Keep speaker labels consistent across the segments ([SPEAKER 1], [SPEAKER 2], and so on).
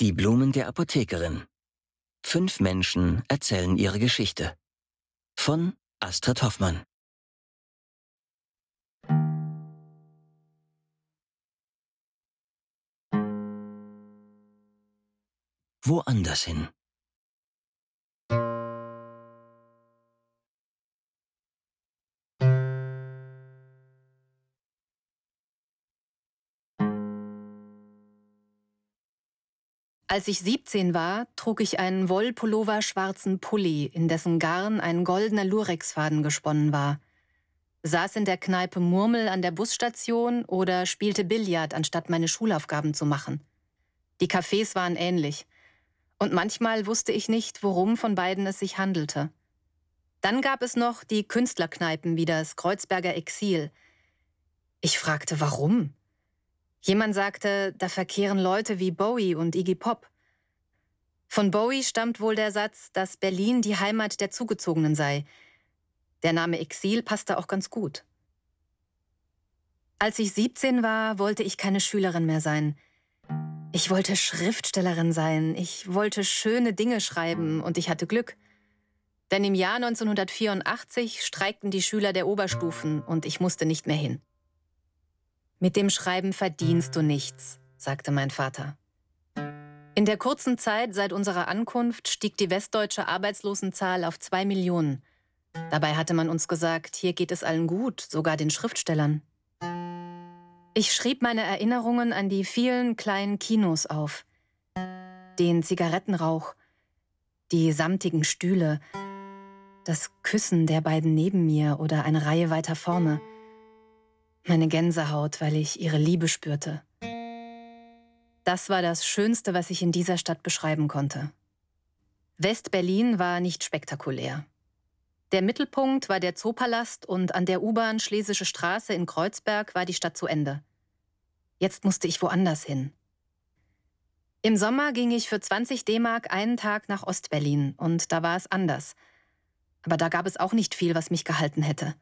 [SPEAKER 1] Die Blumen der Apothekerin. Fünf Menschen erzählen ihre Geschichte. Von Astrid Hoffmann. Woanders hin.
[SPEAKER 2] Als ich 17 war, trug ich einen Wollpullover schwarzen Pulli, in dessen Garn ein goldener Lurexfaden gesponnen war. Saß in der Kneipe Murmel an der Busstation oder spielte Billard, anstatt meine Schulaufgaben zu machen. Die Cafés waren ähnlich. Und manchmal wusste ich nicht, worum von beiden es sich handelte. Dann gab es noch die Künstlerkneipen wie das Kreuzberger Exil. Ich fragte, warum? Jemand sagte, da verkehren Leute wie Bowie und Iggy Pop. Von Bowie stammt wohl der Satz, dass Berlin die Heimat der Zugezogenen sei. Der Name Exil passte auch ganz gut. Als ich 17 war, wollte ich keine Schülerin mehr sein. Ich wollte Schriftstellerin sein, ich wollte schöne Dinge schreiben und ich hatte Glück. Denn im Jahr 1984 streikten die Schüler der Oberstufen und ich musste nicht mehr hin. Mit dem Schreiben verdienst du nichts, sagte mein Vater. In der kurzen Zeit seit unserer Ankunft stieg die westdeutsche Arbeitslosenzahl auf zwei Millionen. Dabei hatte man uns gesagt, hier geht es allen gut, sogar den Schriftstellern. Ich schrieb meine Erinnerungen an die vielen kleinen Kinos auf. Den Zigarettenrauch, die samtigen Stühle, das Küssen der beiden neben mir oder eine Reihe weiter vorne – meine Gänsehaut, weil ich ihre Liebe spürte. Das war das Schönste, was ich in dieser Stadt beschreiben konnte. West-Berlin war nicht spektakulär. Der Mittelpunkt war der Zoopalast und an der U-Bahn Schlesische Straße in Kreuzberg war die Stadt zu Ende. Jetzt musste ich woanders hin. Im Sommer ging ich für 20 D-Mark einen Tag nach Ostberlin und da war es anders. Aber da gab es auch nicht viel, was mich gehalten hätte.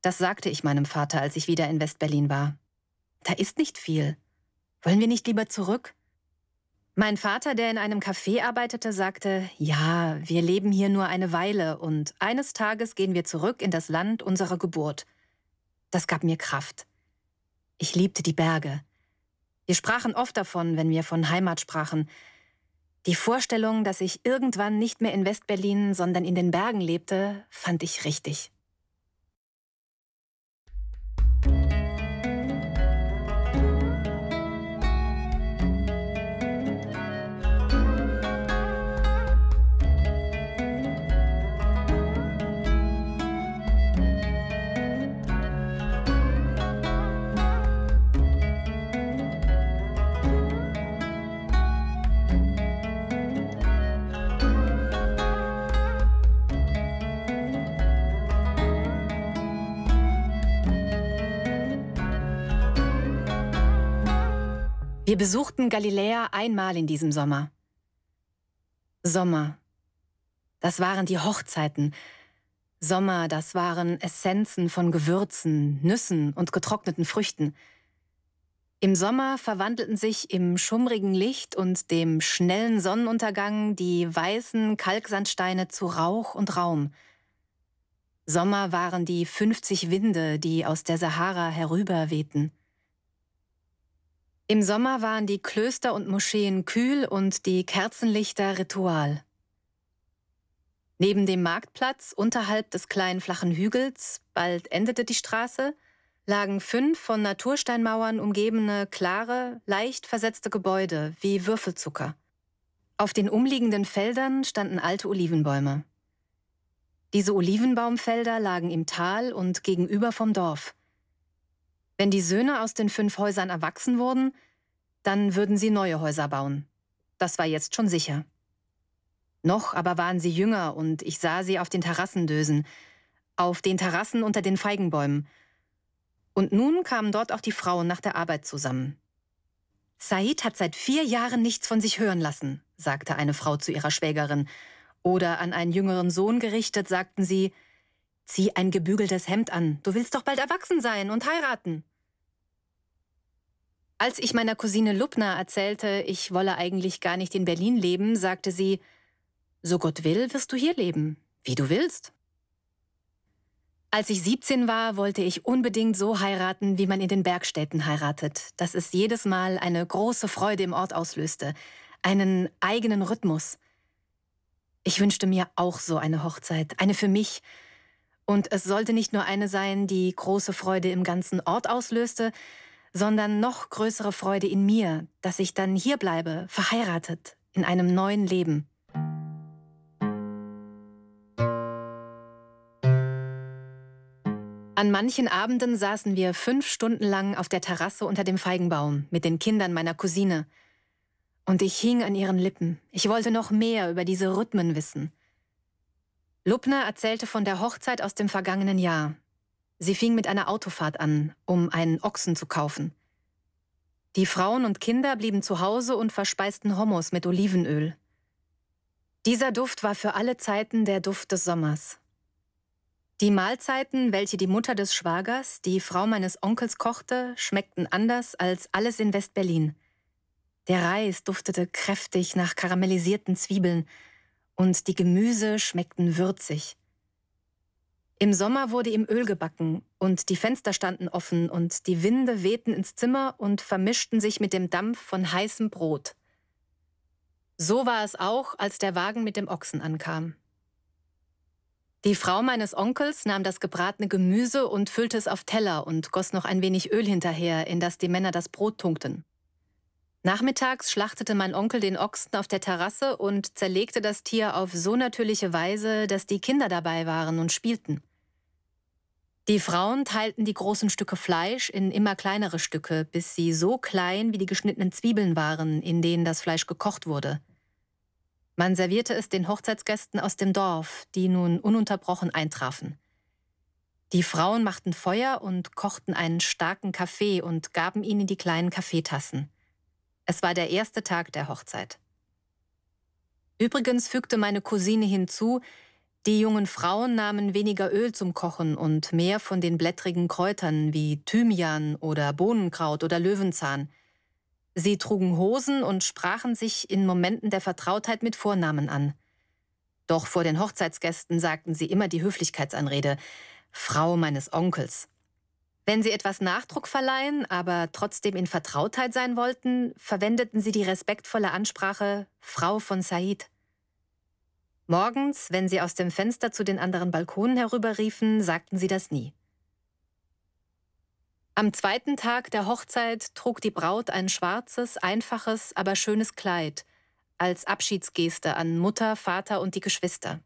[SPEAKER 2] Das sagte ich meinem Vater, als ich wieder in Westberlin war. Da ist nicht viel. Wollen wir nicht lieber zurück? Mein Vater, der in einem Café arbeitete, sagte, ja, wir leben hier nur eine Weile und eines Tages gehen wir zurück in das Land unserer Geburt. Das gab mir Kraft. Ich liebte die Berge. Wir sprachen oft davon, wenn wir von Heimat sprachen. Die Vorstellung, dass ich irgendwann nicht mehr in Westberlin, sondern in den Bergen lebte, fand ich richtig. Wir besuchten Galiläa einmal in diesem Sommer. Sommer. Das waren die Hochzeiten. Sommer, das waren Essenzen von Gewürzen, Nüssen und getrockneten Früchten. Im Sommer verwandelten sich im schummrigen Licht und dem schnellen Sonnenuntergang die weißen Kalksandsteine zu Rauch und Raum. Sommer waren die 50 Winde, die aus der Sahara herüberwehten. Im Sommer waren die Klöster und Moscheen kühl und die Kerzenlichter Ritual. Neben dem Marktplatz, unterhalb des kleinen flachen Hügels, bald endete die Straße, lagen fünf von Natursteinmauern umgebene, klare, leicht versetzte Gebäude wie Würfelzucker. Auf den umliegenden Feldern standen alte Olivenbäume. Diese Olivenbaumfelder lagen im Tal und gegenüber vom Dorf. Wenn die Söhne aus den fünf Häusern erwachsen wurden, dann würden sie neue Häuser bauen. Das war jetzt schon sicher. Noch aber waren sie jünger und ich sah sie auf den Terrassen dösen, auf den Terrassen unter den Feigenbäumen. Und nun kamen dort auch die Frauen nach der Arbeit zusammen. Said hat seit vier Jahren nichts von sich hören lassen, sagte eine Frau zu ihrer Schwägerin. Oder an einen jüngeren Sohn gerichtet, sagten sie, Zieh ein gebügeltes Hemd an, du willst doch bald erwachsen sein und heiraten. Als ich meiner Cousine Lubna erzählte, ich wolle eigentlich gar nicht in Berlin leben, sagte sie, so Gott will, wirst du hier leben, wie du willst. Als ich 17 war, wollte ich unbedingt so heiraten, wie man in den Bergstädten heiratet, dass es jedes Mal eine große Freude im Ort auslöste, einen eigenen Rhythmus. Ich wünschte mir auch so eine Hochzeit, eine für mich. Und es sollte nicht nur eine sein, die große Freude im ganzen Ort auslöste, sondern noch größere Freude in mir, dass ich dann hier bleibe, verheiratet, in einem neuen Leben. An manchen Abenden saßen wir fünf Stunden lang auf der Terrasse unter dem Feigenbaum mit den Kindern meiner Cousine. Und ich hing an ihren Lippen. Ich wollte noch mehr über diese Rhythmen wissen. Lubner erzählte von der Hochzeit aus dem vergangenen Jahr. Sie fing mit einer Autofahrt an, um einen Ochsen zu kaufen. Die Frauen und Kinder blieben zu Hause und verspeisten Hummus mit Olivenöl. Dieser Duft war für alle Zeiten der Duft des Sommers. Die Mahlzeiten, welche die Mutter des Schwagers, die Frau meines Onkels kochte, schmeckten anders als alles in Westberlin. Der Reis duftete kräftig nach karamellisierten Zwiebeln und die Gemüse schmeckten würzig. Im Sommer wurde ihm Öl gebacken und die Fenster standen offen und die Winde wehten ins Zimmer und vermischten sich mit dem Dampf von heißem Brot. So war es auch, als der Wagen mit dem Ochsen ankam. Die Frau meines Onkels nahm das gebratene Gemüse und füllte es auf Teller und goss noch ein wenig Öl hinterher, in das die Männer das Brot tunkten. Nachmittags schlachtete mein Onkel den Ochsen auf der Terrasse und zerlegte das Tier auf so natürliche Weise, dass die Kinder dabei waren und spielten. Die Frauen teilten die großen Stücke Fleisch in immer kleinere Stücke, bis sie so klein wie die geschnittenen Zwiebeln waren, in denen das Fleisch gekocht wurde. Man servierte es den Hochzeitsgästen aus dem Dorf, die nun ununterbrochen eintrafen. Die Frauen machten Feuer und kochten einen starken Kaffee und gaben ihnen die kleinen Kaffeetassen. Es war der erste Tag der Hochzeit. Übrigens fügte meine Cousine hinzu, die jungen Frauen nahmen weniger Öl zum Kochen und mehr von den blättrigen Kräutern wie Thymian oder Bohnenkraut oder Löwenzahn. Sie trugen Hosen und sprachen sich in Momenten der Vertrautheit mit Vornamen an. Doch vor den Hochzeitsgästen sagten sie immer die Höflichkeitsanrede Frau meines Onkels. Wenn sie etwas Nachdruck verleihen, aber trotzdem in Vertrautheit sein wollten, verwendeten sie die respektvolle Ansprache Frau von Said. Morgens, wenn sie aus dem Fenster zu den anderen Balkonen herüberriefen, sagten sie das nie. Am zweiten Tag der Hochzeit trug die Braut ein schwarzes, einfaches, aber schönes Kleid als Abschiedsgeste an Mutter, Vater und die Geschwister.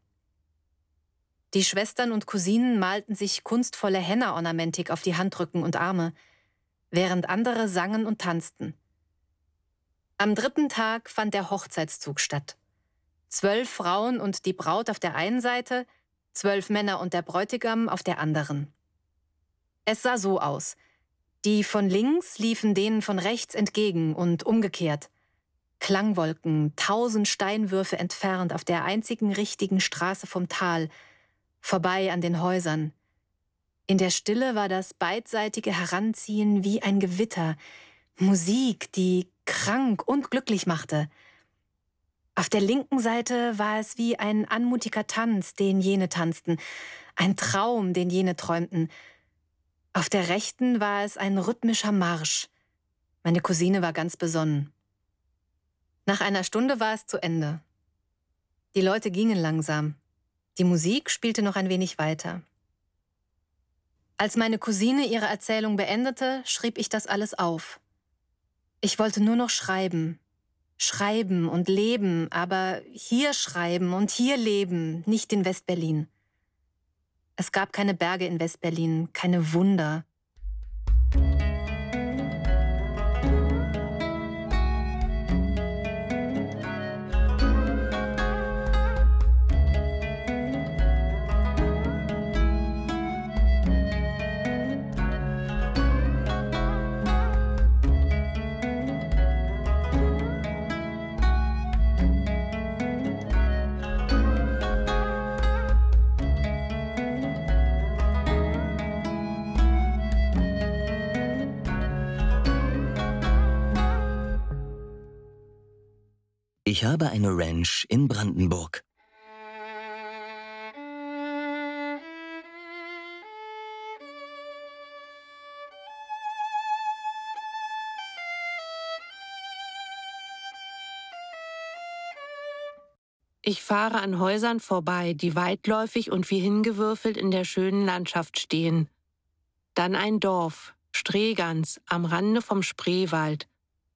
[SPEAKER 2] Die Schwestern und Cousinen malten sich kunstvolle Henna-Ornamentik auf die Handrücken und Arme, während andere sangen und tanzten. Am dritten Tag fand der Hochzeitszug statt. Zwölf Frauen und die Braut auf der einen Seite, zwölf Männer und der Bräutigam auf der anderen. Es sah so aus. Die von links liefen denen von rechts entgegen und umgekehrt. Klangwolken, tausend Steinwürfe entfernt auf der einzigen richtigen Straße vom Tal, vorbei an den Häusern. In der Stille war das beidseitige Heranziehen wie ein Gewitter, Musik, die krank und glücklich machte – auf der linken Seite war es wie ein anmutiger Tanz, den jene tanzten, ein Traum, den jene träumten. Auf der rechten war es ein rhythmischer Marsch. Meine Cousine war ganz besonnen. Nach einer Stunde war es zu Ende. Die Leute gingen langsam. Die Musik spielte noch ein wenig weiter. Als meine Cousine ihre Erzählung beendete, schrieb ich das alles auf. Ich wollte nur noch schreiben, Schreiben und leben, aber hier schreiben und hier leben, nicht in Westberlin. Es gab keine Berge in Westberlin, keine Wunder.
[SPEAKER 1] Ich habe eine Ranch in Brandenburg.
[SPEAKER 3] Ich fahre an Häusern vorbei, die weitläufig und wie hingewürfelt in der schönen Landschaft stehen. Dann ein Dorf, Stregans, am Rande vom Spreewald,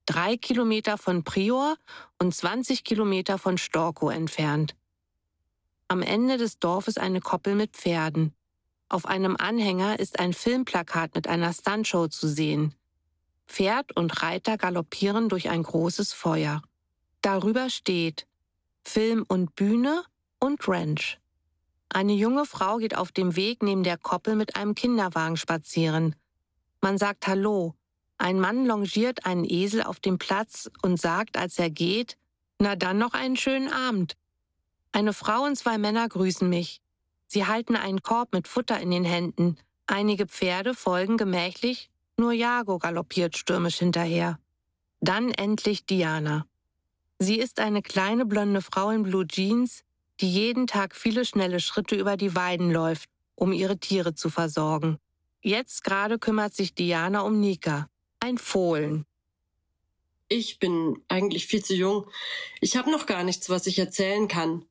[SPEAKER 3] drei Kilometer von Prior und 20 Kilometer von Storkow entfernt. Am Ende des Dorfes eine Koppel mit Pferden. Auf einem Anhänger ist ein Filmplakat mit einer Stuntshow zu sehen. Pferd und Reiter galoppieren durch ein großes Feuer. Darüber steht Film und Bühne und Ranch. Eine junge Frau geht auf dem Weg neben der Koppel mit einem Kinderwagen spazieren. Man sagt Hallo. Ein Mann longiert einen Esel auf dem Platz und sagt, als er geht, na dann noch einen schönen Abend. Eine Frau und zwei Männer grüßen mich. Sie halten einen Korb mit Futter in den Händen. Einige Pferde folgen gemächlich, nur Jago galoppiert stürmisch hinterher. Dann endlich Diana. Sie ist eine kleine blonde Frau in Blue Jeans, die jeden Tag viele schnelle Schritte über die Weiden läuft, um ihre Tiere zu versorgen. Jetzt gerade kümmert sich Diana um Nika, ein Fohlen.
[SPEAKER 4] Ich bin eigentlich viel zu jung. Ich habe noch gar nichts, was ich erzählen kann.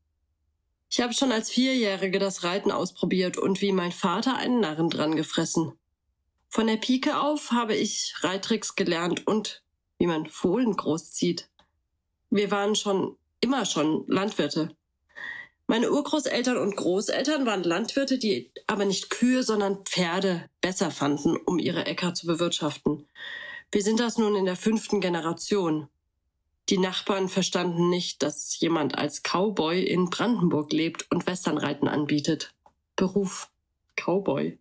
[SPEAKER 4] Ich habe schon als Vierjährige das Reiten ausprobiert und wie mein Vater einen Narren dran gefressen. Von der Pike auf habe ich Reitricks gelernt und wie man Fohlen großzieht. Wir waren schon immer schon Landwirte. Meine Urgroßeltern und Großeltern waren Landwirte, die aber nicht Kühe, sondern Pferde besser fanden, um ihre Äcker zu bewirtschaften. Wir sind das nun in der fünften Generation. Die Nachbarn verstanden nicht, dass jemand als Cowboy in Brandenburg lebt und Westernreiten anbietet. Beruf Cowboy.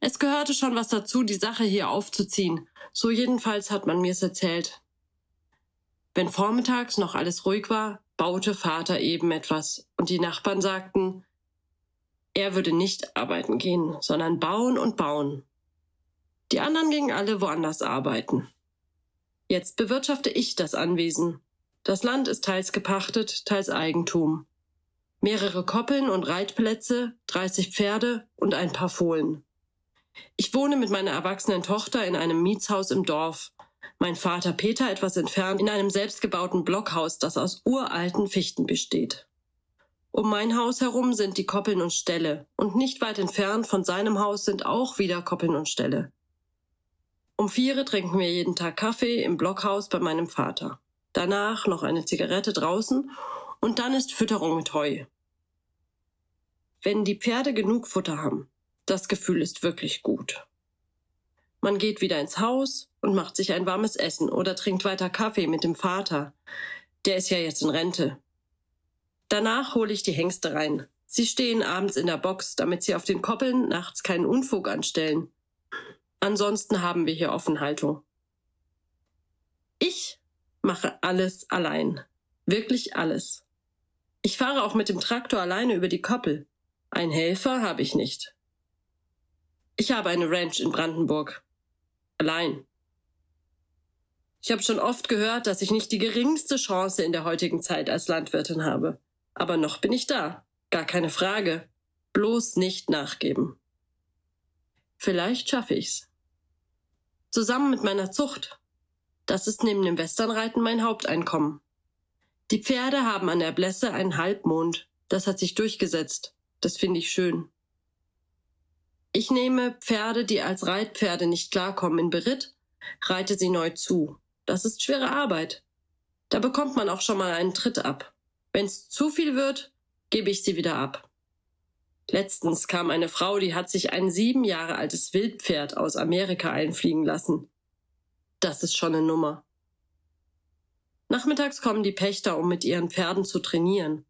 [SPEAKER 4] Es gehörte schon was dazu, die Sache hier aufzuziehen. So jedenfalls hat man mir's erzählt. Wenn vormittags noch alles ruhig war, baute Vater eben etwas, und die Nachbarn sagten, er würde nicht arbeiten gehen, sondern bauen und bauen. Die anderen gingen alle woanders arbeiten. Jetzt bewirtschafte ich das Anwesen. Das Land ist teils gepachtet, teils Eigentum. Mehrere Koppeln und Reitplätze, 30 Pferde und ein paar Fohlen. Ich wohne mit meiner erwachsenen Tochter in einem Mietshaus im Dorf, mein Vater Peter etwas entfernt in einem selbstgebauten Blockhaus, das aus uralten Fichten besteht. Um mein Haus herum sind die Koppeln und Ställe, und nicht weit entfernt von seinem Haus sind auch wieder Koppeln und Ställe. Um viere trinken wir jeden Tag Kaffee im Blockhaus bei meinem Vater. Danach noch eine Zigarette draußen und dann ist Fütterung mit Heu. Wenn die Pferde genug Futter haben, das Gefühl ist wirklich gut. Man geht wieder ins Haus und macht sich ein warmes Essen oder trinkt weiter Kaffee mit dem Vater. Der ist ja jetzt in Rente. Danach hole ich die Hengste rein. Sie stehen abends in der Box, damit sie auf den Koppeln nachts keinen Unfug anstellen. Ansonsten haben wir hier Offenhaltung. Ich mache alles allein. Wirklich alles. Ich fahre auch mit dem Traktor alleine über die Koppel. Ein Helfer habe ich nicht. Ich habe eine Ranch in Brandenburg allein. Ich habe schon oft gehört, dass ich nicht die geringste Chance in der heutigen Zeit als Landwirtin habe. Aber noch bin ich da. Gar keine Frage. Bloß nicht nachgeben. Vielleicht schaffe ich's. Zusammen mit meiner Zucht. Das ist neben dem Westernreiten mein Haupteinkommen. Die Pferde haben an der Blässe einen Halbmond. Das hat sich durchgesetzt. Das finde ich schön. Ich nehme Pferde, die als Reitpferde nicht klarkommen, in Beritt, reite sie neu zu. Das ist schwere Arbeit. Da bekommt man auch schon mal einen Tritt ab. Wenn's zu viel wird, gebe ich sie wieder ab. Letztens kam eine Frau, die hat sich ein sieben Jahre altes Wildpferd aus Amerika einfliegen lassen. Das ist schon eine Nummer. Nachmittags kommen die Pächter, um mit ihren Pferden zu trainieren.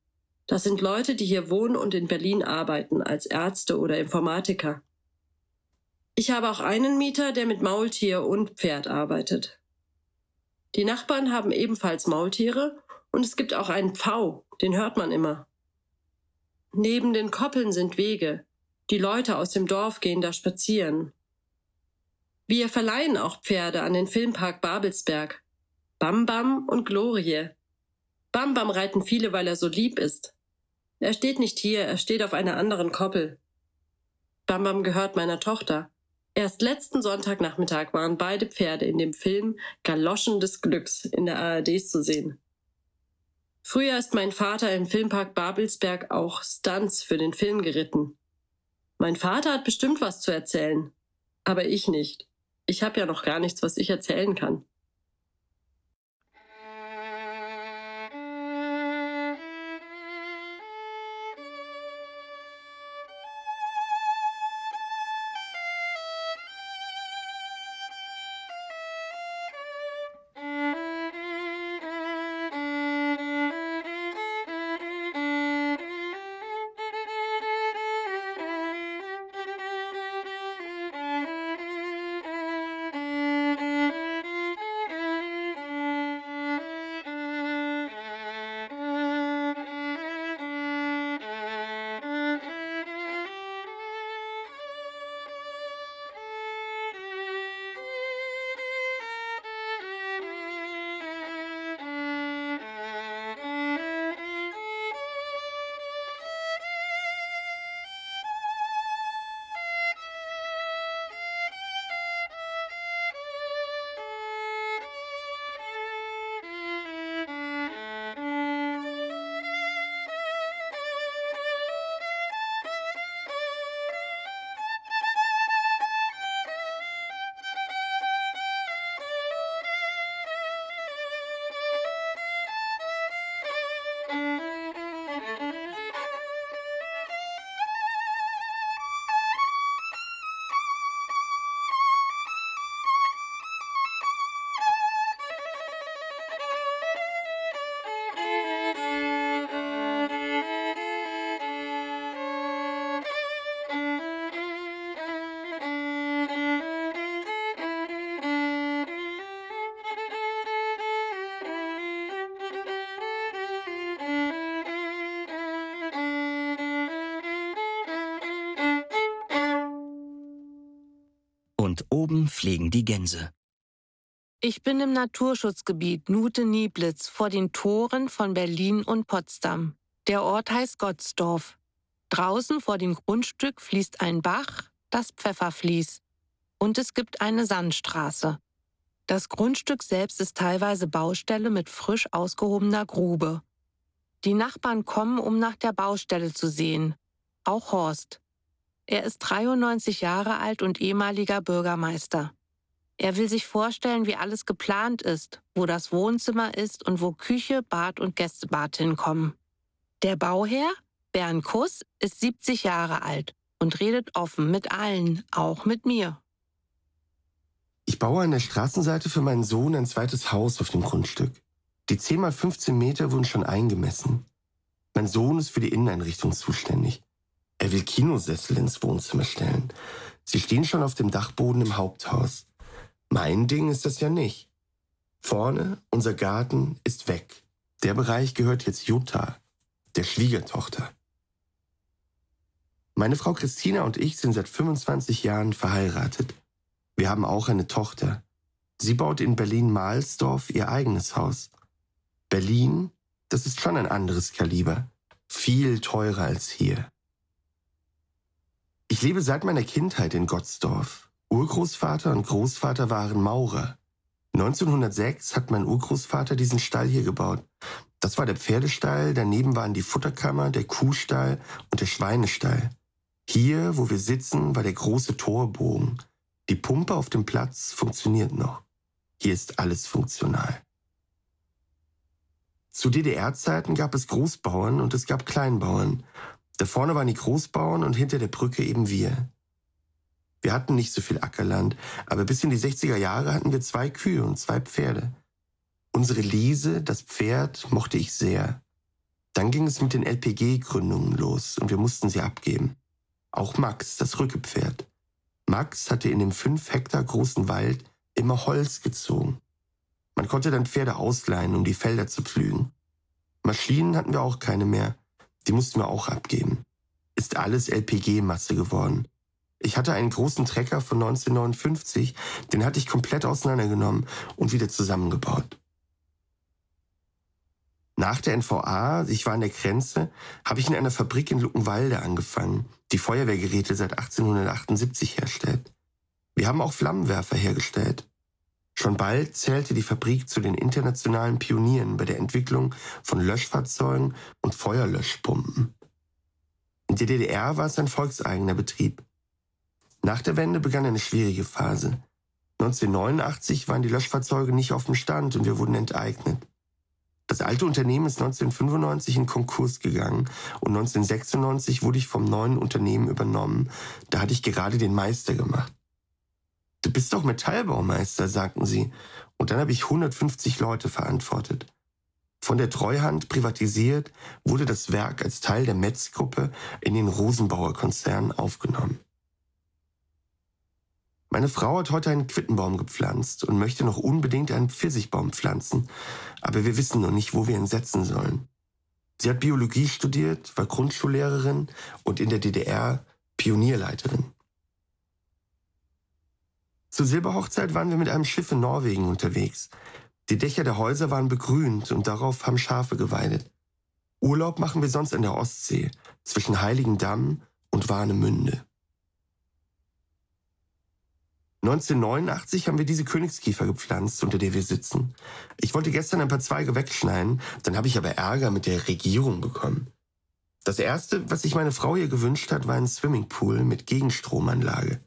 [SPEAKER 4] Das sind Leute, die hier wohnen und in Berlin arbeiten, als Ärzte oder Informatiker. Ich habe auch einen Mieter, der mit Maultier und Pferd arbeitet. Die Nachbarn haben ebenfalls Maultiere und es gibt auch einen Pfau, den hört man immer. Neben den Koppeln sind Wege. Die Leute aus dem Dorf gehen da spazieren. Wir verleihen auch Pferde an den Filmpark Babelsberg. Bam Bam und Glorie. Bam Bam reiten viele, weil er so lieb ist. Er steht nicht hier, er steht auf einer anderen Koppel. Bam Bam gehört meiner Tochter. Erst letzten Sonntagnachmittag waren beide Pferde in dem Film Galoschen des Glücks in der ARD zu sehen. Früher ist mein Vater im Filmpark Babelsberg auch Stunts für den Film geritten. Mein Vater hat bestimmt was zu erzählen, aber ich nicht. Ich habe ja noch gar nichts, was ich erzählen kann.
[SPEAKER 1] oben fliegen die Gänse.
[SPEAKER 3] Ich bin im Naturschutzgebiet Nute-Nieblitz vor den Toren von Berlin und Potsdam. Der Ort heißt Gottsdorf. Draußen vor dem Grundstück fließt ein Bach, das Pfefferfließ. Und es gibt eine Sandstraße. Das Grundstück selbst ist teilweise Baustelle mit frisch ausgehobener Grube. Die Nachbarn kommen, um nach der Baustelle zu sehen. Auch Horst. Er ist 93 Jahre alt und ehemaliger Bürgermeister. Er will sich vorstellen, wie alles geplant ist, wo das Wohnzimmer ist und wo Küche, Bad und Gästebad hinkommen. Der Bauherr, Bernd Kuss, ist 70 Jahre alt und redet offen mit allen, auch mit mir.
[SPEAKER 5] Ich baue an der Straßenseite für meinen Sohn ein zweites Haus auf dem Grundstück. Die 10 mal 15 Meter wurden schon eingemessen. Mein Sohn ist für die Inneneinrichtung zuständig. Er will Kinosessel ins Wohnzimmer stellen. Sie stehen schon auf dem Dachboden im Haupthaus. Mein Ding ist das ja nicht. Vorne, unser Garten, ist weg. Der Bereich gehört jetzt Jutta, der Schwiegertochter. Meine Frau Christina und ich sind seit 25 Jahren verheiratet. Wir haben auch eine Tochter. Sie baut in Berlin-Mahlsdorf ihr eigenes Haus. Berlin, das ist schon ein anderes Kaliber. Viel teurer als hier. Ich lebe seit meiner Kindheit in Gottsdorf. Urgroßvater und Großvater waren Maurer. 1906 hat mein Urgroßvater diesen Stall hier gebaut. Das war der Pferdestall, daneben waren die Futterkammer, der Kuhstall und der Schweinestall. Hier, wo wir sitzen, war der große Torbogen. Die Pumpe auf dem Platz funktioniert noch. Hier ist alles funktional. Zu DDR-Zeiten gab es Großbauern und es gab Kleinbauern. Da vorne waren die Großbauern und hinter der Brücke eben wir. Wir hatten nicht so viel Ackerland, aber bis in die 60er Jahre hatten wir zwei Kühe und zwei Pferde. Unsere Lise, das Pferd, mochte ich sehr. Dann ging es mit den LPG-Gründungen los und wir mussten sie abgeben. Auch Max, das Rückepferd. Max hatte in dem fünf Hektar großen Wald immer Holz gezogen. Man konnte dann Pferde ausleihen, um die Felder zu pflügen. Maschinen hatten wir auch keine mehr, die mussten wir auch abgeben. Ist alles LPG-Masse geworden. Ich hatte einen großen Trecker von 1959, den hatte ich komplett auseinandergenommen und wieder zusammengebaut. Nach der NVA, ich war an der Grenze, habe ich in einer Fabrik in Luckenwalde angefangen, die Feuerwehrgeräte seit 1878 herstellt. Wir haben auch Flammenwerfer hergestellt. Schon bald zählte die Fabrik zu den internationalen Pionieren bei der Entwicklung von Löschfahrzeugen und Feuerlöschpumpen. In der DDR war es ein volkseigener Betrieb. Nach der Wende begann eine schwierige Phase. 1989 waren die Löschfahrzeuge nicht auf dem Stand und wir wurden enteignet. Das alte Unternehmen ist 1995 in Konkurs gegangen und 1996 wurde ich vom neuen Unternehmen übernommen. Da hatte ich gerade den Meister gemacht. Du bist doch Metallbaumeister, sagten sie. Und dann habe ich 150 Leute verantwortet. Von der Treuhand privatisiert wurde das Werk als Teil der Metz-Gruppe in den Rosenbauer Konzern aufgenommen. Meine Frau hat heute einen Quittenbaum gepflanzt und möchte noch unbedingt einen Pfirsichbaum pflanzen, aber wir wissen noch nicht, wo wir ihn setzen sollen. Sie hat Biologie studiert, war Grundschullehrerin und in der DDR Pionierleiterin. Zur Silberhochzeit waren wir mit einem Schiff in Norwegen unterwegs. Die Dächer der Häuser waren begrünt und darauf haben Schafe geweidet. Urlaub machen wir sonst in der Ostsee, zwischen Heiligendamm und Warnemünde. 1989 haben wir diese Königskiefer gepflanzt, unter der wir sitzen. Ich wollte gestern ein paar Zweige wegschneiden, dann habe ich aber Ärger mit der Regierung bekommen. Das erste, was sich meine Frau hier gewünscht hat, war ein Swimmingpool mit Gegenstromanlage.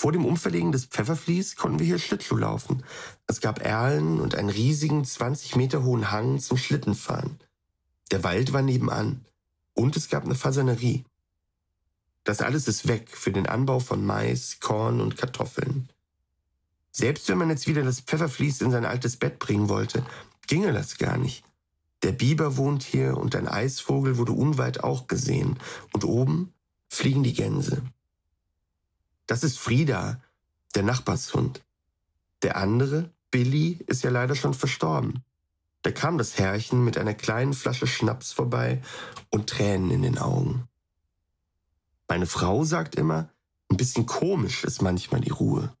[SPEAKER 5] Vor dem Umverlegen des Pfefferflies konnten wir hier Schlittschuh laufen. Es gab Erlen und einen riesigen 20 Meter hohen Hang zum Schlittenfahren. Der Wald war nebenan. Und es gab eine Fasanerie. Das alles ist weg für den Anbau von Mais, Korn und Kartoffeln. Selbst wenn man jetzt wieder das Pfefferflies in sein altes Bett bringen wollte, ginge das gar nicht. Der Biber wohnt hier und ein Eisvogel wurde unweit auch gesehen. Und oben fliegen die Gänse. Das ist Frieda, der Nachbarshund. Der andere, Billy, ist ja leider schon verstorben. Da kam das Herrchen mit einer kleinen Flasche Schnaps vorbei und Tränen in den Augen. Meine Frau sagt immer, ein bisschen komisch ist manchmal die Ruhe.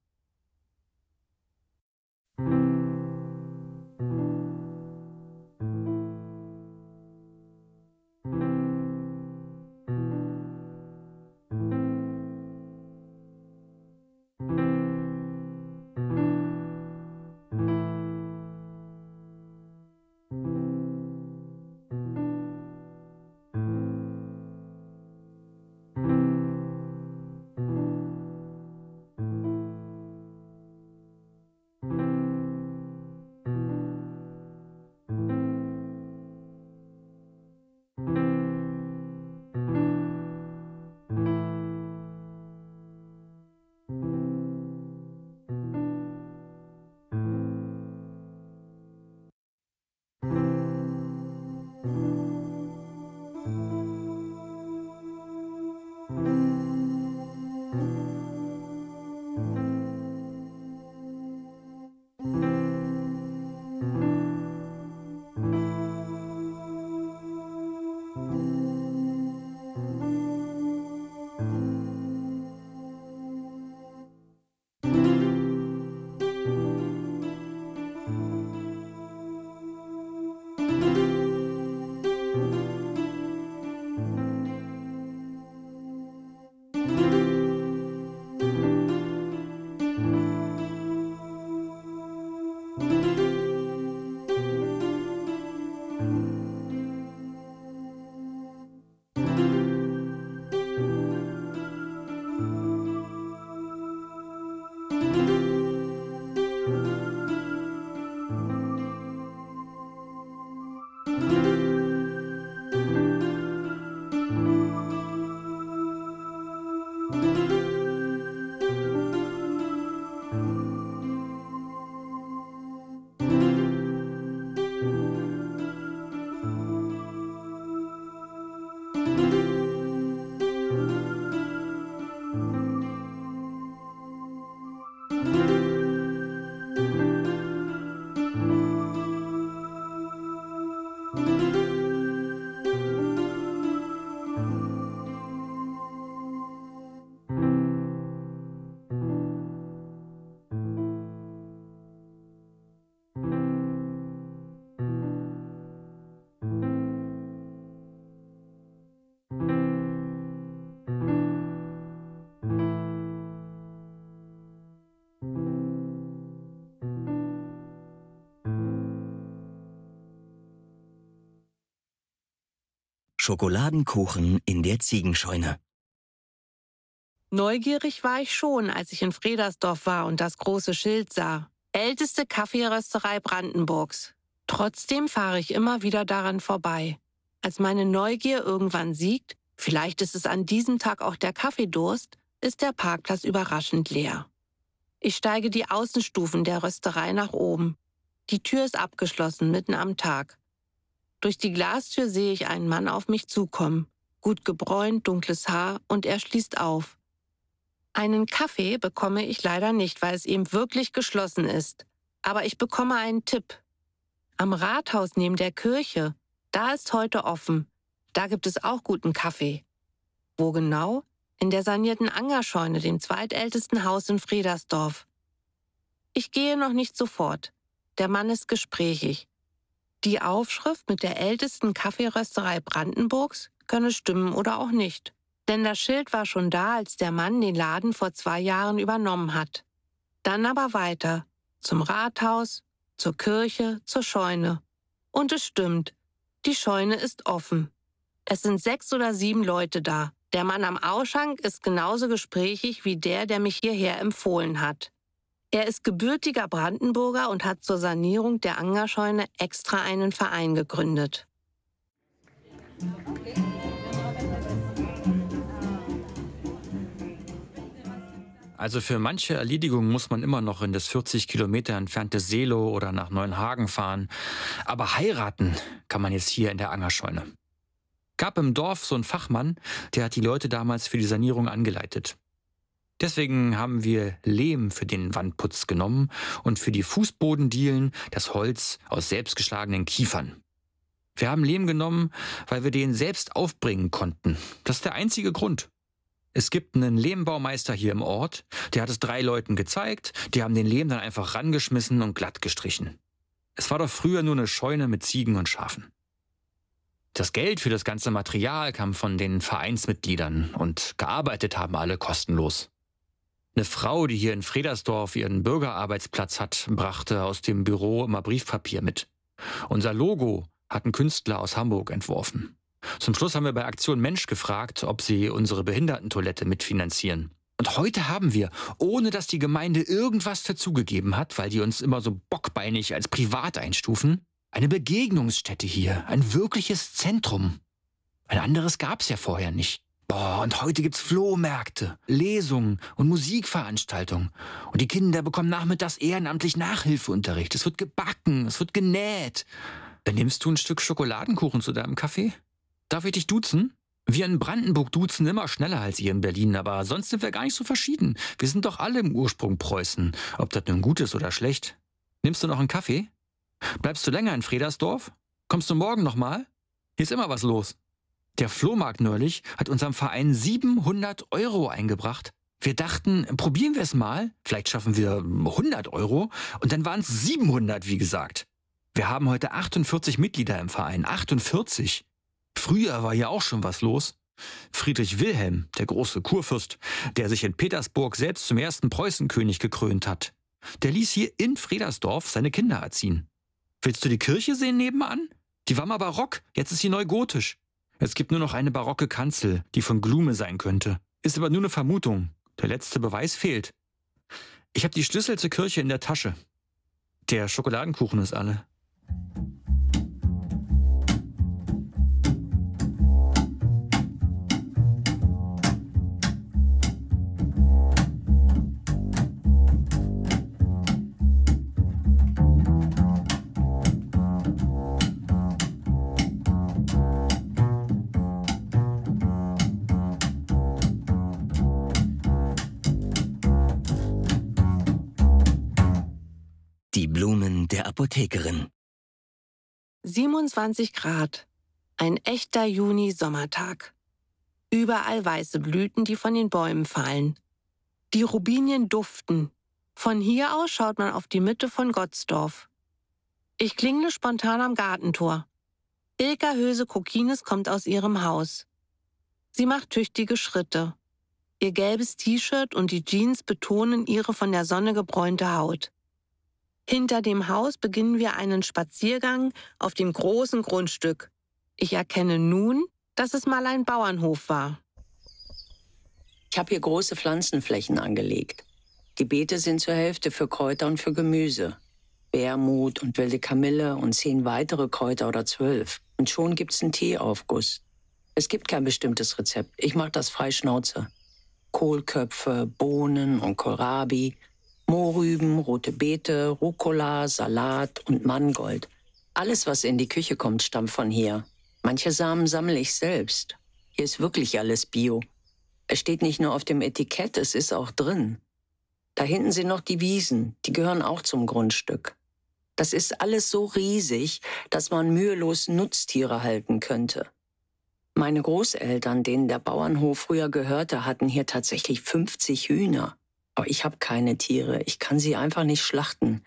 [SPEAKER 1] Schokoladenkuchen in der Ziegenscheune.
[SPEAKER 3] Neugierig war ich schon, als ich in Fredersdorf war und das große Schild sah. Älteste Kaffeerösterei Brandenburgs. Trotzdem fahre ich immer wieder daran vorbei. Als meine Neugier irgendwann siegt, vielleicht ist es an diesem Tag auch der Kaffeedurst, ist der Parkplatz überraschend leer. Ich steige die Außenstufen der Rösterei nach oben. Die Tür ist abgeschlossen, mitten am Tag. Durch die Glastür sehe ich einen Mann auf mich zukommen. Gut gebräunt, dunkles Haar und er schließt auf. Einen Kaffee bekomme ich leider nicht, weil es eben wirklich geschlossen ist. Aber ich bekomme einen Tipp. Am Rathaus neben der Kirche, da ist heute offen. Da gibt es auch guten Kaffee. Wo genau? In der sanierten Angerscheune, dem zweitältesten Haus in Fredersdorf. Ich gehe noch nicht sofort. Der Mann ist gesprächig. Die Aufschrift mit der ältesten Kaffeerösterei Brandenburgs könne stimmen oder auch nicht. Denn das Schild war schon da, als der Mann den Laden vor zwei Jahren übernommen hat. Dann aber weiter. Zum Rathaus, zur Kirche, zur Scheune. Und es stimmt. Die Scheune ist offen. Es sind sechs oder sieben Leute da. Der Mann am Ausschank ist genauso gesprächig wie der, der mich hierher empfohlen hat. Er ist gebürtiger Brandenburger und hat zur Sanierung der Angerscheune extra einen Verein gegründet.
[SPEAKER 6] Also für manche Erledigung muss man immer noch in das 40 Kilometer entfernte Seelow oder nach Neuenhagen fahren. Aber heiraten kann man jetzt hier in der Angerscheune. Gab im Dorf so einen Fachmann, der hat die Leute damals für die Sanierung angeleitet. Deswegen haben wir Lehm für den Wandputz genommen und für die Fußbodendielen das Holz aus selbstgeschlagenen Kiefern. Wir haben Lehm genommen, weil wir den selbst aufbringen konnten. Das ist der einzige Grund. Es gibt einen Lehmbaumeister hier im Ort, der hat es drei Leuten gezeigt, die haben den Lehm dann einfach rangeschmissen und glatt gestrichen. Es war doch früher nur eine Scheune mit Ziegen und Schafen. Das Geld für das ganze Material kam von den Vereinsmitgliedern und gearbeitet haben alle kostenlos. Eine Frau, die hier in Fredersdorf ihren Bürgerarbeitsplatz hat, brachte aus dem Büro immer Briefpapier mit. Unser Logo hat ein Künstler aus Hamburg entworfen. Zum Schluss haben wir bei Aktion Mensch gefragt, ob sie unsere Behindertentoilette mitfinanzieren. Und heute haben wir, ohne dass die Gemeinde irgendwas dazugegeben hat, weil die uns immer so bockbeinig als privat einstufen, eine Begegnungsstätte hier, ein wirkliches Zentrum. Ein anderes gab's ja vorher nicht. Boah, und heute gibt's Flohmärkte, Lesungen und Musikveranstaltungen. Und die Kinder bekommen nachmittags ehrenamtlich Nachhilfeunterricht. Es wird gebacken, es wird genäht. Dann nimmst du ein Stück Schokoladenkuchen zu deinem Kaffee? Darf ich dich duzen? Wir in Brandenburg duzen immer schneller als ihr in Berlin, aber sonst sind wir gar nicht so verschieden. Wir sind doch alle im Ursprung Preußen, ob das nun gut ist oder schlecht. Nimmst du noch einen Kaffee? Bleibst du länger in Fredersdorf? Kommst du morgen nochmal? Hier ist immer was los. Der Flohmarkt neulich hat unserem Verein 700 Euro eingebracht. Wir dachten, probieren wir es mal. Vielleicht schaffen wir 100 Euro. Und dann waren es 700, wie gesagt. Wir haben heute 48 Mitglieder im Verein. 48. Früher war hier auch schon was los. Friedrich Wilhelm, der große Kurfürst, der sich in Petersburg selbst zum ersten Preußenkönig gekrönt hat, der ließ hier in Fredersdorf seine Kinder erziehen. Willst du die Kirche sehen nebenan? Die war mal barock, jetzt ist sie neugotisch. Es gibt nur noch eine barocke Kanzel, die von Glume sein könnte. Ist aber nur eine Vermutung. Der letzte Beweis fehlt. Ich habe die Schlüssel zur Kirche in der Tasche. Der Schokoladenkuchen ist alle.
[SPEAKER 1] Apothekerin.
[SPEAKER 3] 27 Grad. Ein echter Juni-Sommertag. Überall weiße Blüten, die von den Bäumen fallen. Die Rubinien duften. Von hier aus schaut man auf die Mitte von Gottsdorf. Ich klingle spontan am Gartentor. Ilka Höse Kokines kommt aus ihrem Haus. Sie macht tüchtige Schritte. Ihr gelbes T-Shirt und die Jeans betonen ihre von der Sonne gebräunte Haut. Hinter dem Haus beginnen wir einen Spaziergang auf dem großen Grundstück. Ich erkenne nun dass es mal ein Bauernhof war.
[SPEAKER 7] Ich habe hier große Pflanzenflächen angelegt. Die Beete sind zur Hälfte für Kräuter und für Gemüse. Bärmut und wilde Kamille und zehn weitere Kräuter oder zwölf. Und schon gibt's einen Teeaufguss. Es gibt kein bestimmtes Rezept. Ich mache das frei Schnauze. Kohlköpfe, Bohnen und Kohlrabi, Mohrrüben, rote Beete, Rucola, Salat und Mangold. Alles, was in die Küche kommt, stammt von hier. Manche Samen sammle ich selbst. Hier ist wirklich alles Bio. Es steht nicht nur auf dem Etikett, es ist auch drin. Da hinten sind noch die Wiesen, die gehören auch zum Grundstück. Das ist alles so riesig, dass man mühelos Nutztiere halten könnte. Meine Großeltern, denen der Bauernhof früher gehörte, hatten hier tatsächlich 50 Hühner. Aber ich habe keine Tiere, ich kann sie einfach nicht schlachten.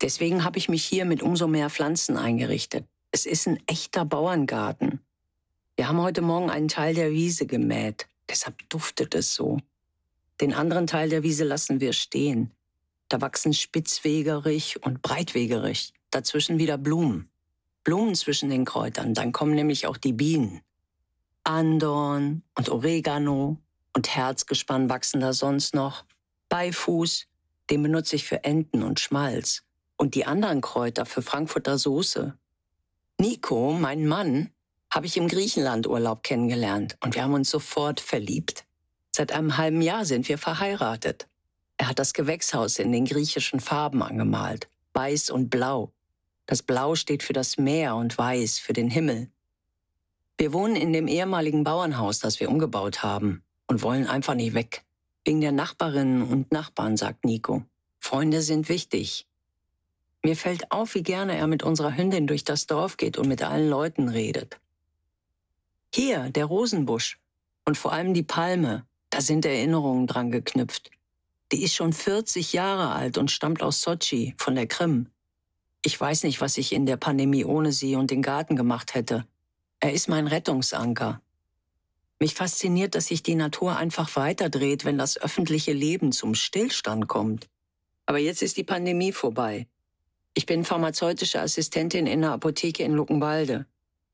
[SPEAKER 7] Deswegen habe ich mich hier mit umso mehr Pflanzen eingerichtet. Es ist ein echter Bauerngarten. Wir haben heute Morgen einen Teil der Wiese gemäht, deshalb duftet es so. Den anderen Teil der Wiese lassen wir stehen. Da wachsen spitzwegerig und breitwegerig, dazwischen wieder Blumen. Blumen zwischen den Kräutern, dann kommen nämlich auch die Bienen. Andorn und Oregano und Herzgespann wachsen da sonst noch. Beifuß, den benutze ich für Enten und Schmalz. Und die anderen Kräuter für Frankfurter Soße. Nico, mein Mann, habe ich im Griechenlandurlaub kennengelernt und wir haben uns sofort verliebt. Seit einem halben Jahr sind wir verheiratet. Er hat das Gewächshaus in den griechischen Farben angemalt, weiß und blau. Das Blau steht für das Meer und weiß für den Himmel. Wir wohnen in dem ehemaligen Bauernhaus, das wir umgebaut haben und wollen einfach nicht weg. Wegen der Nachbarinnen und Nachbarn, sagt Nico. Freunde sind wichtig. Mir fällt auf, wie gerne er mit unserer Hündin durch das Dorf geht und mit allen Leuten redet. Hier, der Rosenbusch und vor allem die Palme, da sind Erinnerungen dran geknüpft. Die ist schon 40 Jahre alt und stammt aus Sochi, von der Krim. Ich weiß nicht, was ich in der Pandemie ohne sie und den Garten gemacht hätte. Er ist mein Rettungsanker. Mich fasziniert, dass sich die Natur einfach weiterdreht, wenn das öffentliche Leben zum Stillstand kommt. Aber jetzt ist die Pandemie vorbei. Ich bin pharmazeutische Assistentin in einer Apotheke in Luckenwalde.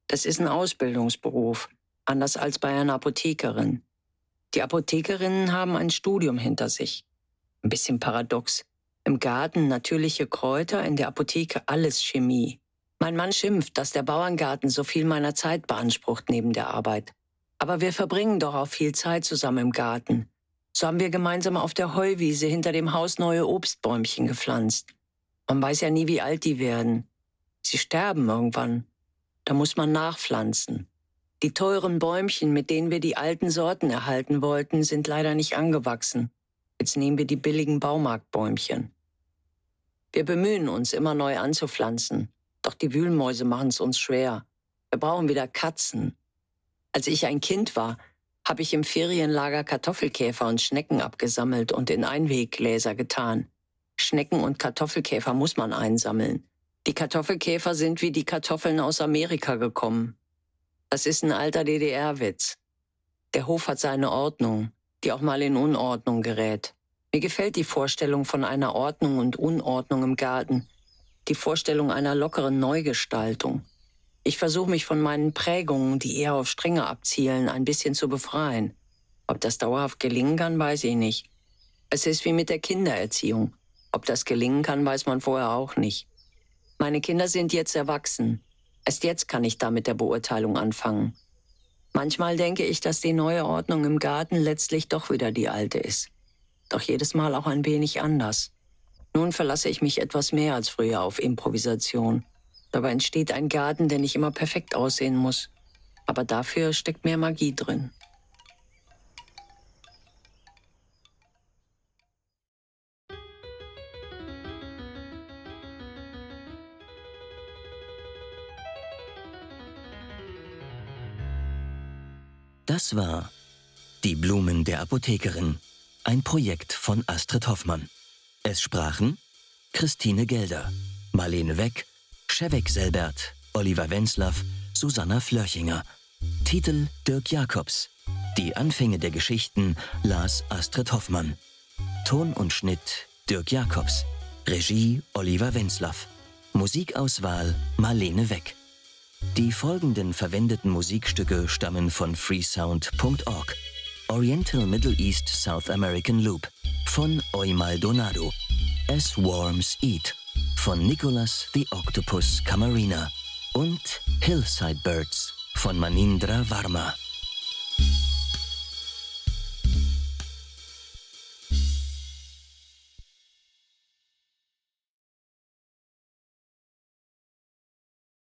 [SPEAKER 7] Das ist ein Ausbildungsberuf, anders als bei einer Apothekerin. Die Apothekerinnen haben ein Studium hinter sich. Ein bisschen paradox. Im Garten natürliche Kräuter, in der Apotheke alles Chemie. Mein Mann schimpft, dass der Bauerngarten so viel meiner Zeit beansprucht neben der Arbeit. Aber wir verbringen doch auch viel Zeit zusammen im Garten. So haben wir gemeinsam auf der Heuwiese hinter dem Haus neue Obstbäumchen gepflanzt. Man weiß ja nie, wie alt die werden. Sie sterben irgendwann. Da muss man nachpflanzen. Die teuren Bäumchen, mit denen wir die alten Sorten erhalten wollten, sind leider nicht angewachsen. Jetzt nehmen wir die billigen Baumarktbäumchen. Wir bemühen uns, immer neu anzupflanzen. Doch die Wühlmäuse machen es uns schwer. Wir brauchen wieder Katzen. Als ich ein Kind war, habe ich im Ferienlager Kartoffelkäfer und Schnecken abgesammelt und in Einweggläser getan. Schnecken und Kartoffelkäfer muss man einsammeln. Die Kartoffelkäfer sind wie die Kartoffeln aus Amerika gekommen. Das ist ein alter DDR-Witz. Der Hof hat seine Ordnung, die auch mal in Unordnung gerät. Mir gefällt die Vorstellung von einer Ordnung und Unordnung im Garten, die Vorstellung einer lockeren Neugestaltung. Ich versuche mich von meinen Prägungen, die eher auf Strenge abzielen, ein bisschen zu befreien. Ob das dauerhaft gelingen kann, weiß ich nicht. Es ist wie mit der Kindererziehung. Ob das gelingen kann, weiß man vorher auch nicht. Meine Kinder sind jetzt erwachsen. Erst jetzt kann ich da mit der Beurteilung anfangen. Manchmal denke ich, dass die neue Ordnung im Garten letztlich doch wieder die alte ist. Doch jedes Mal auch ein wenig anders. Nun verlasse ich mich etwas mehr als früher auf Improvisation. Dabei entsteht ein Garten, der nicht immer perfekt aussehen muss. Aber dafür steckt mehr Magie drin.
[SPEAKER 1] Das war Die Blumen der Apothekerin, ein Projekt von Astrid Hoffmann. Es sprachen Christine Gelder, Marlene Weck, Schewek Selbert, Oliver Wenzlaff, Susanna Flörchinger. Titel Dirk Jacobs. Die Anfänge der Geschichten las Astrid Hoffmann. Ton und Schnitt Dirk Jacobs. Regie Oliver Wenzlaff. Musikauswahl Marlene Weck. Die folgenden verwendeten Musikstücke stammen von freesound.org. Oriental Middle East South American Loop von Oi Maldonado. As Worms Eat von Nicholas the Octopus Camarina und Hillside Birds von Manindra Varma.